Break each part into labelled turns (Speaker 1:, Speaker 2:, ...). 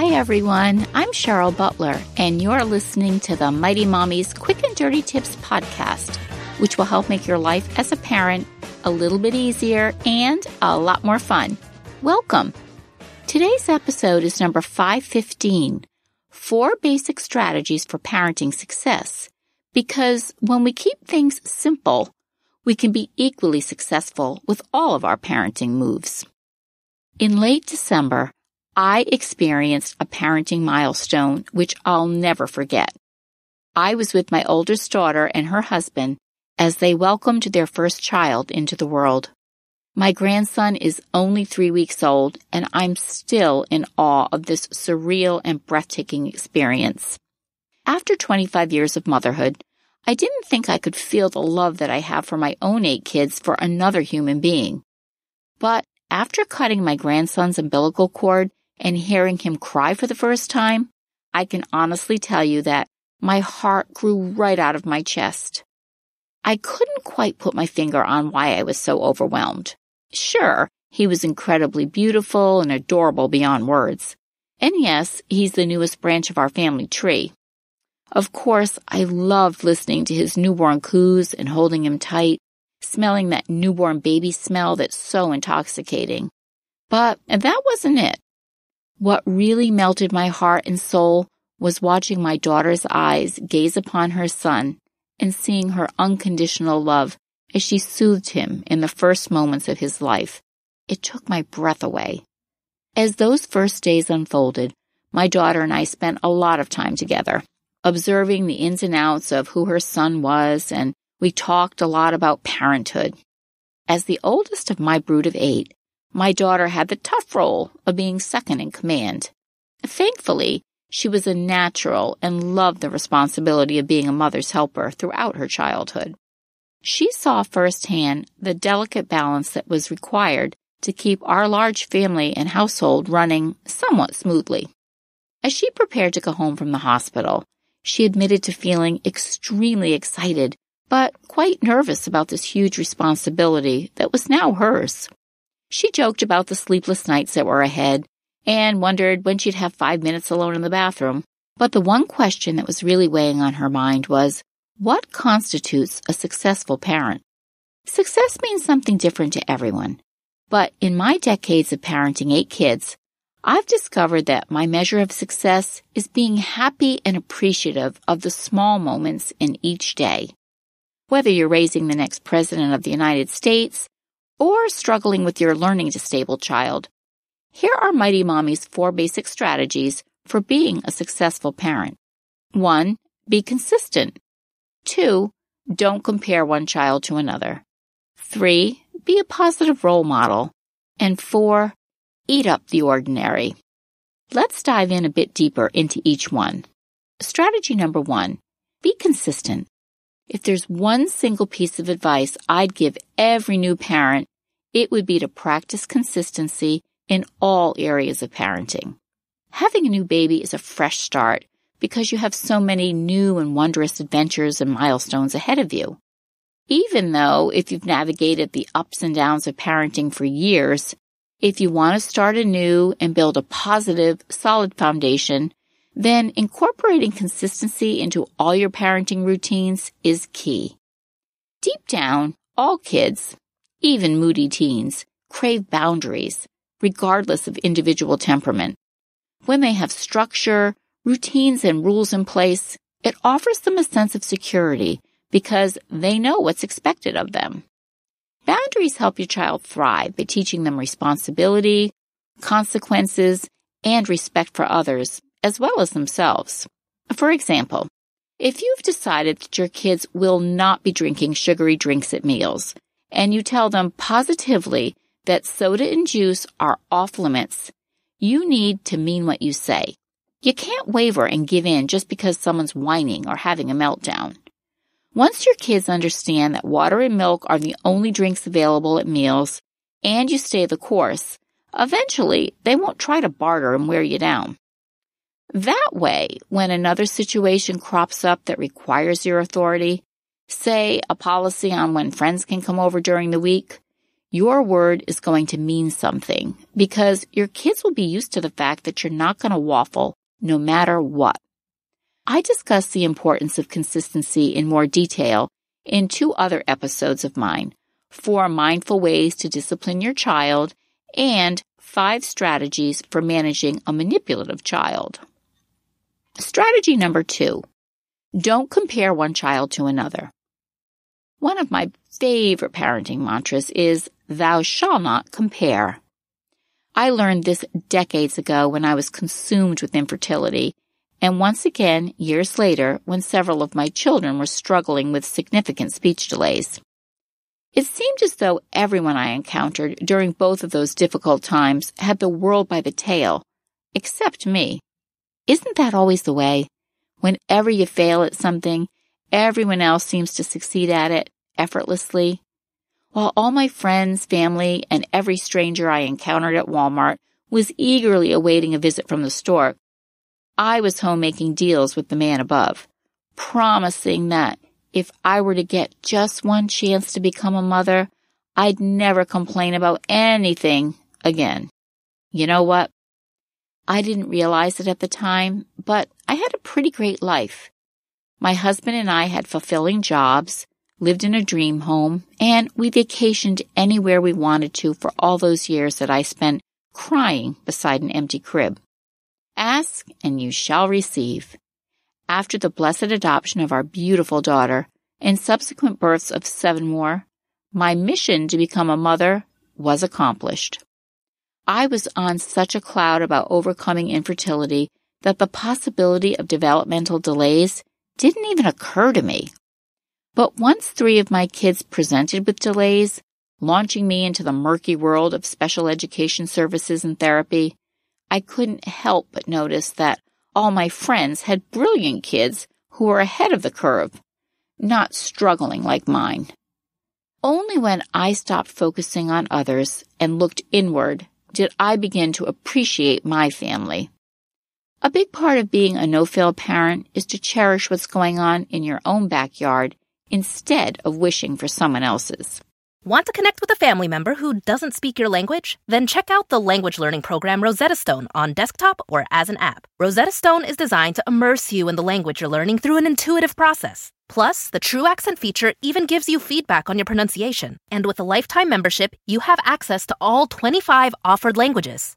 Speaker 1: Hi, everyone. I'm Cheryl Butler, and you're listening to the Mighty Mommy's Quick and Dirty Tips podcast, which will help make your life as a parent a little bit easier and a lot more fun. Welcome. Today's episode is number 515 Four Basic Strategies for Parenting Success. Because when we keep things simple, we can be equally successful with all of our parenting moves. In late December, I experienced a parenting milestone which I'll never forget. I was with my oldest daughter and her husband as they welcomed their first child into the world. My grandson is only three weeks old, and I'm still in awe of this surreal and breathtaking experience. After 25 years of motherhood, I didn't think I could feel the love that I have for my own eight kids for another human being. But after cutting my grandson's umbilical cord and hearing him cry for the first time, I can honestly tell you that my heart grew right out of my chest. I couldn't quite put my finger on why I was so overwhelmed. Sure, he was incredibly beautiful and adorable beyond words. And yes, he's the newest branch of our family tree. Of course, I loved listening to his newborn coos and holding him tight, smelling that newborn baby smell that's so intoxicating. But that wasn't it. What really melted my heart and soul was watching my daughter's eyes gaze upon her son and seeing her unconditional love as she soothed him in the first moments of his life. It took my breath away. As those first days unfolded, my daughter and I spent a lot of time together, observing the ins and outs of who her son was, and we talked a lot about parenthood. As the oldest of my brood of eight, my daughter had the tough role of being second in command. Thankfully, she was a natural and loved the responsibility of being a mother's helper throughout her childhood. She saw firsthand the delicate balance that was required to keep our large family and household running somewhat smoothly. As she prepared to go home from the hospital, she admitted to feeling extremely excited, but quite nervous about this huge responsibility that was now hers. She joked about the sleepless nights that were ahead and wondered when she'd have five minutes alone in the bathroom. But the one question that was really weighing on her mind was, what constitutes a successful parent? Success means something different to everyone. But in my decades of parenting eight kids, I've discovered that my measure of success is being happy and appreciative of the small moments in each day. Whether you're raising the next president of the United States, or struggling with your learning disabled child, here are Mighty Mommy's four basic strategies for being a successful parent. One, be consistent. Two, don't compare one child to another. Three, be a positive role model. And four, eat up the ordinary. Let's dive in a bit deeper into each one. Strategy number one, be consistent. If there's one single piece of advice I'd give every new parent, it would be to practice consistency in all areas of parenting. Having a new baby is a fresh start because you have so many new and wondrous adventures and milestones ahead of you. Even though if you've navigated the ups and downs of parenting for years, if you want to start anew and build a positive, solid foundation, then incorporating consistency into all your parenting routines is key. Deep down, all kids, even moody teens, crave boundaries, regardless of individual temperament. When they have structure, routines, and rules in place, it offers them a sense of security because they know what's expected of them. Boundaries help your child thrive by teaching them responsibility, consequences, and respect for others, as well as themselves. For example, if you've decided that your kids will not be drinking sugary drinks at meals, and you tell them positively that soda and juice are off limits, you need to mean what you say. You can't waver and give in just because someone's whining or having a meltdown. Once your kids understand that water and milk are the only drinks available at meals and you stay the course, eventually they won't try to barter and wear you down. That way, when another situation crops up that requires your authority, say a policy on when friends can come over during the week, your word is going to mean something because your kids will be used to the fact that you're not going to waffle no matter what. I discuss the importance of consistency in more detail in two other episodes of mine four mindful ways to discipline your child and five strategies for managing a manipulative child. Strategy number two don't compare one child to another. One of my favorite parenting mantras is, Thou shalt not compare. I learned this decades ago when I was consumed with infertility, and once again years later when several of my children were struggling with significant speech delays. It seemed as though everyone I encountered during both of those difficult times had the world by the tail, except me. Isn't that always the way? Whenever you fail at something, everyone else seems to succeed at it effortlessly. While all my friends, family, and every stranger I encountered at Walmart was eagerly awaiting a visit from the store, I was home making deals with the man above, promising that if I were to get just one chance to become a mother, I'd never complain about anything again. You know what? I didn't realize it at the time, but I had a pretty great life. My husband and I had fulfilling jobs, lived in a dream home, and we vacationed anywhere we wanted to for all those years that I spent crying beside an empty crib. Ask and you shall receive. After the blessed adoption of our beautiful daughter and subsequent births of seven more, my mission to become a mother was accomplished. I was on such a cloud about overcoming infertility that the possibility of developmental delays didn't even occur to me. But once three of my kids presented with delays, launching me into the murky world of special education services and therapy, I couldn't help but notice that all my friends had brilliant kids who were ahead of the curve, not struggling like mine. Only when I stopped focusing on others and looked inward did I begin to appreciate my family. A big part of being a no-fail parent is to cherish what's going on in your own backyard instead of wishing for someone else's.
Speaker 2: Want to connect with a family member who doesn't speak your language? Then check out the language learning program Rosetta Stone on desktop or as an app. Rosetta Stone is designed to immerse you in the language you're learning through an intuitive process. Plus, the True Accent feature even gives you feedback on your pronunciation. And with a lifetime membership, you have access to all 25 offered languages.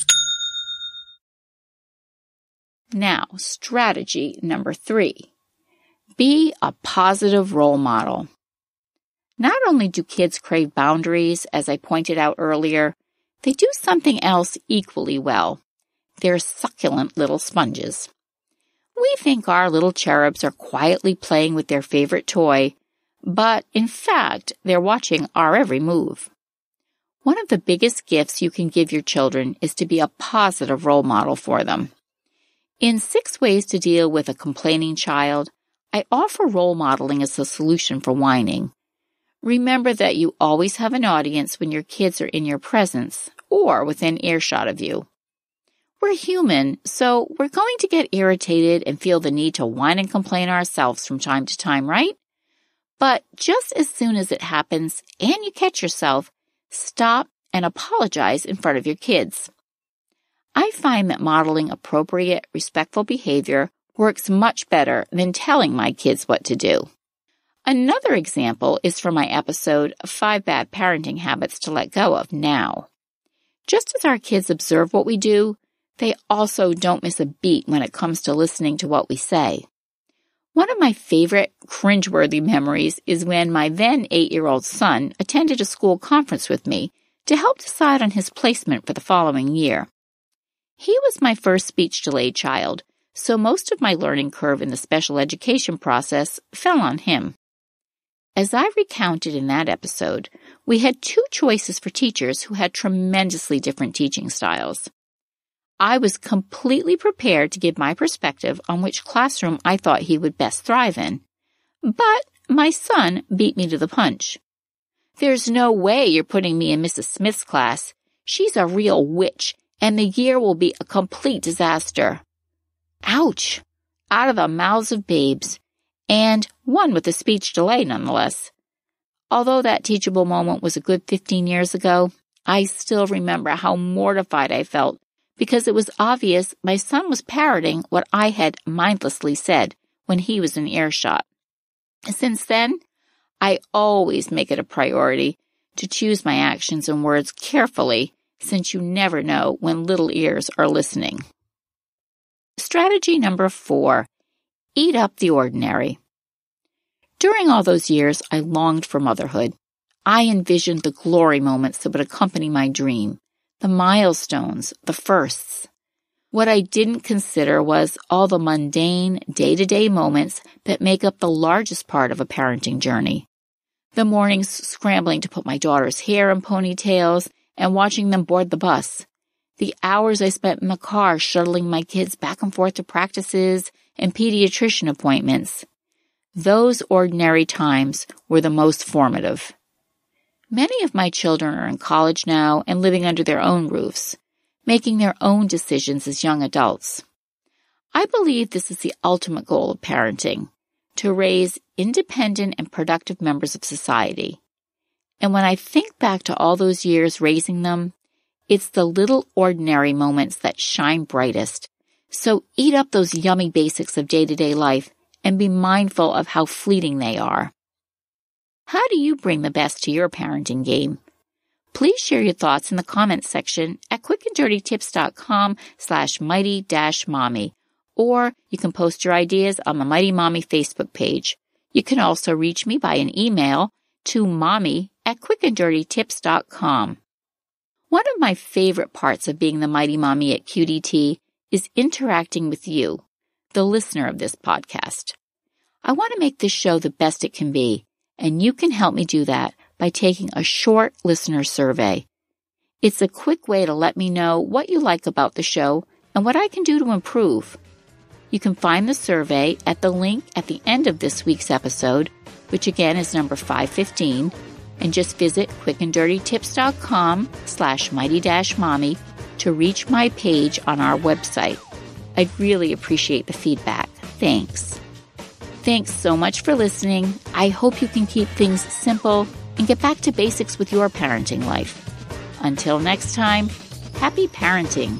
Speaker 1: Now, strategy number three be a positive role model. Not only do kids crave boundaries, as I pointed out earlier, they do something else equally well. They're succulent little sponges. We think our little cherubs are quietly playing with their favorite toy, but in fact, they're watching our every move. One of the biggest gifts you can give your children is to be a positive role model for them. In Six Ways to Deal with a Complaining Child, I offer role modeling as a solution for whining. Remember that you always have an audience when your kids are in your presence or within earshot of you. We're human, so we're going to get irritated and feel the need to whine and complain ourselves from time to time, right? But just as soon as it happens and you catch yourself, stop and apologize in front of your kids. I find that modeling appropriate, respectful behavior works much better than telling my kids what to do. Another example is from my episode, Five Bad Parenting Habits to Let Go of Now. Just as our kids observe what we do, they also don't miss a beat when it comes to listening to what we say. One of my favorite cringeworthy memories is when my then eight year old son attended a school conference with me to help decide on his placement for the following year. He was my first speech delayed child, so most of my learning curve in the special education process fell on him. As I recounted in that episode, we had two choices for teachers who had tremendously different teaching styles. I was completely prepared to give my perspective on which classroom I thought he would best thrive in. But my son beat me to the punch. There's no way you're putting me in Mrs. Smith's class. She's a real witch, and the year will be a complete disaster. Ouch! Out of the mouths of babes, and one with a speech delay nonetheless. Although that teachable moment was a good 15 years ago, I still remember how mortified I felt because it was obvious my son was parroting what I had mindlessly said when he was in earshot. Since then, I always make it a priority to choose my actions and words carefully since you never know when little ears are listening. Strategy number four eat up the ordinary. During all those years, I longed for motherhood. I envisioned the glory moments that would accompany my dream the milestones, the firsts. What I didn't consider was all the mundane, day to day moments that make up the largest part of a parenting journey. The mornings scrambling to put my daughter's hair in ponytails and watching them board the bus. The hours I spent in the car shuttling my kids back and forth to practices and pediatrician appointments. Those ordinary times were the most formative. Many of my children are in college now and living under their own roofs, making their own decisions as young adults. I believe this is the ultimate goal of parenting to raise independent and productive members of society. And when I think back to all those years raising them, it's the little ordinary moments that shine brightest. So eat up those yummy basics of day to day life and be mindful of how fleeting they are. How do you bring the best to your parenting game? Please share your thoughts in the comments section at quickanddirtytips.com slash mighty dash mommy, or you can post your ideas on the Mighty Mommy Facebook page. You can also reach me by an email to mommy at quickanddirtytips.com. One of my favorite parts of being the Mighty Mommy at QDT is interacting with you, the listener of this podcast. I want to make this show the best it can be and you can help me do that by taking a short listener survey. It's a quick way to let me know what you like about the show and what I can do to improve. You can find the survey at the link at the end of this week's episode, which again is number 515, and just visit quickanddirtytips.com slash mighty dash mommy to reach my page on our website. I'd really appreciate the feedback. Thanks. Thanks so much for listening. I hope you can keep things simple and get back to basics with your parenting life. Until next time, happy parenting.